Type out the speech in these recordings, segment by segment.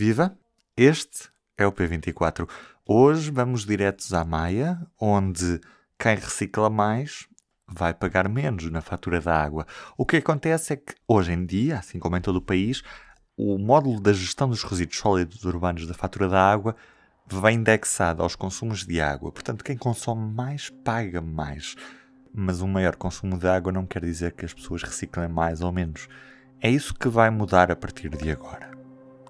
Viva! Este é o P24. Hoje vamos diretos à Maia, onde quem recicla mais vai pagar menos na fatura da água. O que acontece é que, hoje em dia, assim como em todo o país, o módulo da gestão dos resíduos sólidos urbanos da fatura da água vem indexado aos consumos de água. Portanto, quem consome mais paga mais. Mas um maior consumo de água não quer dizer que as pessoas reciclem mais ou menos. É isso que vai mudar a partir de agora.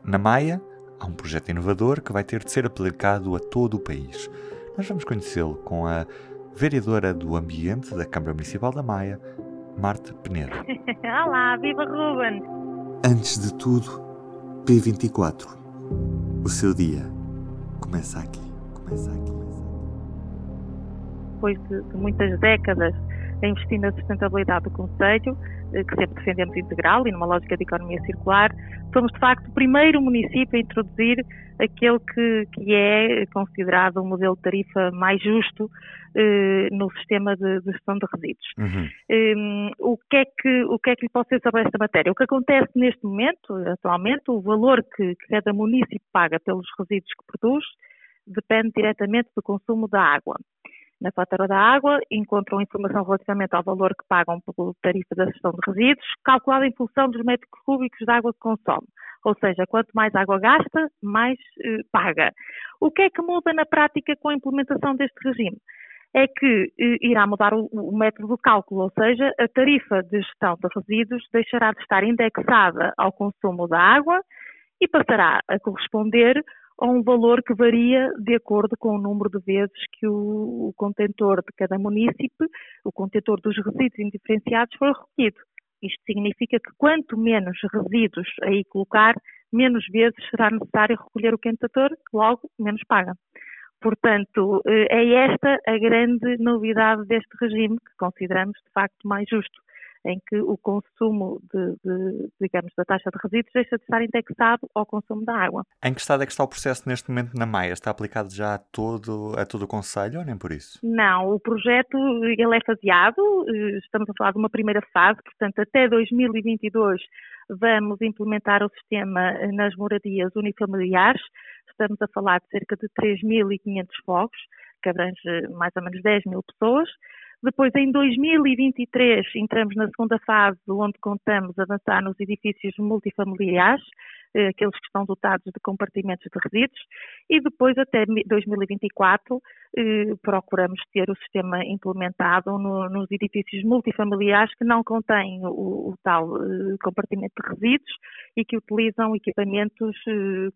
Na Maia, há um projeto inovador que vai ter de ser aplicado a todo o país. Nós vamos conhecê-lo com a vereadora do Ambiente da Câmara Municipal da Maia, Marta Penedo. Olá, viva Ruben! Antes de tudo, P24. O seu dia começa aqui, começa aqui. Começa aqui. Depois de, de muitas décadas a investir na sustentabilidade do Conselho, que sempre defendemos integral e numa lógica de economia circular, somos de facto o primeiro município a introduzir aquele que, que é considerado o um modelo de tarifa mais justo eh, no sistema de, de, gestão de resíduos. Uhum. Um, o, que é que, o que é que lhe posso dizer sobre esta matéria? O que acontece neste momento, atualmente, o valor que, que cada município paga pelos resíduos que produz depende diretamente do consumo da água na fatura da água, encontram informação relativamente ao valor que pagam pela tarifa da gestão de resíduos, calculada em função dos metros cúbicos de água que consome. Ou seja, quanto mais água gasta, mais eh, paga. O que é que muda na prática com a implementação deste regime? É que eh, irá mudar o, o método de cálculo, ou seja, a tarifa de gestão de resíduos deixará de estar indexada ao consumo da água e passará a corresponder a um valor que varia de acordo com o número de vezes que o, o contentor de cada município, o contentor dos resíduos indiferenciados, for recolhido. Isto significa que quanto menos resíduos aí colocar, menos vezes será necessário recolher o contentor, logo menos paga. Portanto, eh, é esta a grande novidade deste regime, que consideramos de facto mais justo em que o consumo de, de, digamos, da taxa de resíduos deixa de estar indexado ao consumo da água. Em que estado é que está o processo neste momento na Maia? Está aplicado já a todo, a todo o Conselho ou nem por isso? Não, o projeto ele é faseado, eh, estamos a falar de uma primeira fase, portanto até 2022 vamos implementar o sistema nas moradias unifamiliares, estamos a falar de cerca de 3.500 fogos, que abrange mais ou menos 10 mil pessoas. Depois, em 2023, entramos na segunda fase, onde contamos avançar nos edifícios multifamiliares, aqueles que estão dotados de compartimentos de resíduos, e depois, até 2024, eh, procuramos ter o sistema implementado no, nos edifícios multifamiliares que não contêm o, o tal eh, compartimento de resíduos e que utilizam equipamentos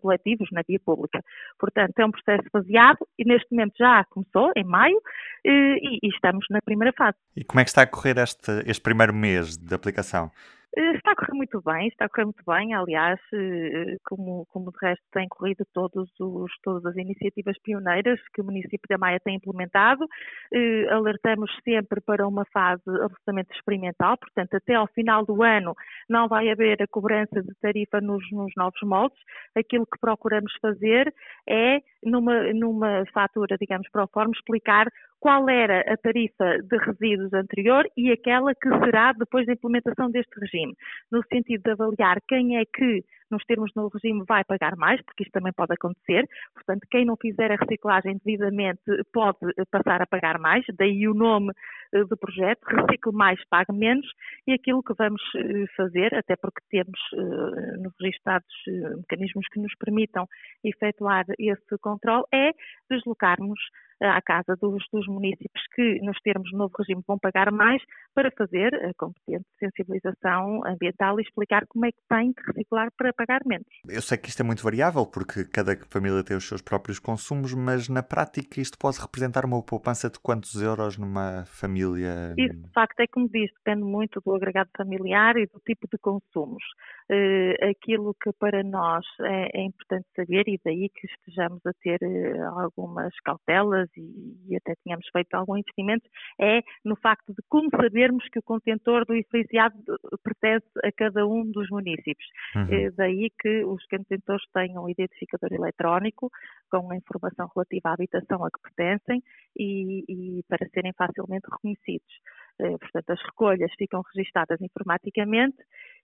coletivos na via pública. Portanto, é um processo baseado e neste momento já começou, em maio, e, e estamos na primeira fase. E como é que está a correr este, este primeiro mês de aplicação? Eh, está a correr muito bem, está a correr muito bem, aliás, eh, como, como de resto têm corrido todos os, todas as iniciativas pioneiras que o município da Maia tem implementado. Eh, alertamos sempre para uma fase absolutamente experimental, portanto, até ao final do ano não vai haver a cobrança de tarifa nos, nos novos moldes. Aquilo que procuramos fazer é, numa, numa fatura, digamos, para o forma, explicar qual era a tarifa de resíduos anterior e aquela que será depois da implementação deste regime, no sentido de avaliar quem é que nos termos no regime vai pagar mais, porque isto também pode acontecer. Portanto, quem não fizer a reciclagem devidamente pode passar a pagar mais, daí o nome eh, do projeto, Recicle Mais, Pague Menos, e aquilo que vamos eh, fazer, até porque temos eh, nos registrados mecanismos que nos permitam efetuar esse controle, é deslocarmos à casa dos, dos, municípios que, nos termos do novo regime, vão pagar mais para fazer a competente sensibilização ambiental e explicar como é que tem que reciclar para pagar menos. Eu sei que isto é muito variável, porque cada família tem os seus próprios consumos, mas na prática isto pode representar uma poupança de quantos euros numa família? Isso, de facto, é como diz, depende muito do agregado familiar e do tipo de consumos. Uh, aquilo que para nós é, é, importante saber, e daí que estejamos a ter uh, algumas cautelas e, e, até tínhamos feito algum investimento, é no facto de como sabermos que o contentor do diferenciado pertence a cada um dos municípios. Uhum. Uh, daí que os contentores tenham um identificador eletrónico com a informação relativa à habitação a que pertencem e, e para serem facilmente reconhecidos. Eh, portanto, as recolhas ficam registadas informaticamente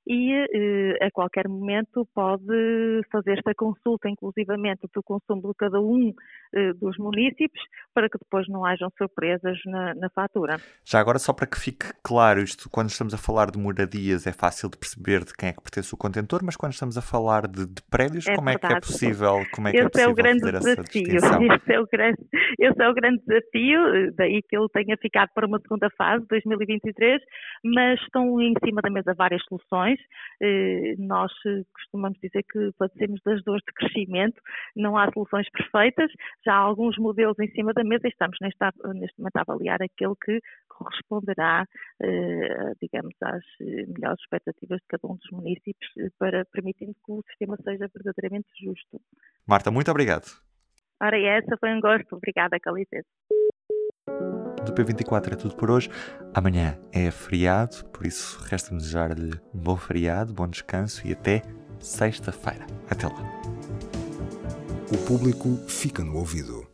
e eh, a qualquer momento pode fazer esta consulta, inclusivamente do consumo de cada um eh, dos municípios, para que depois não hajam surpresas na, na, fatura. Já agora, só para que fique claro, isto quando estamos a falar de moradias é fácil de perceber de quem é que pertence o contentor, mas quando estamos a falar de, de prédios, é como verdade. é que é possível, como é que é esse é, é o grande desafio. Esse é, o grande, esse é o grande desafio, daí que ele tenha ficado para uma segunda fase, 2023, mas estão em cima da mesa várias soluções. Eh, nós costumamos dizer que padecemos das dores de crescimento, não há soluções perfeitas, já há alguns modelos em cima da mesa e estamos neste, neste momento a avaliar aquele que corresponderá, eh, digamos, às melhores expectativas de cada um dos municípios, eh, para permitindo que o sistema seja verdadeiramente justo. Marta, muito obrigado. Ora, essa foi um gosto. Obrigada, Calice. Do P24 é tudo por hoje. Amanhã é feriado, por isso resta-me desejar-lhe um bom feriado, bom descanso e até sexta-feira. Até lá. O público fica no ouvido.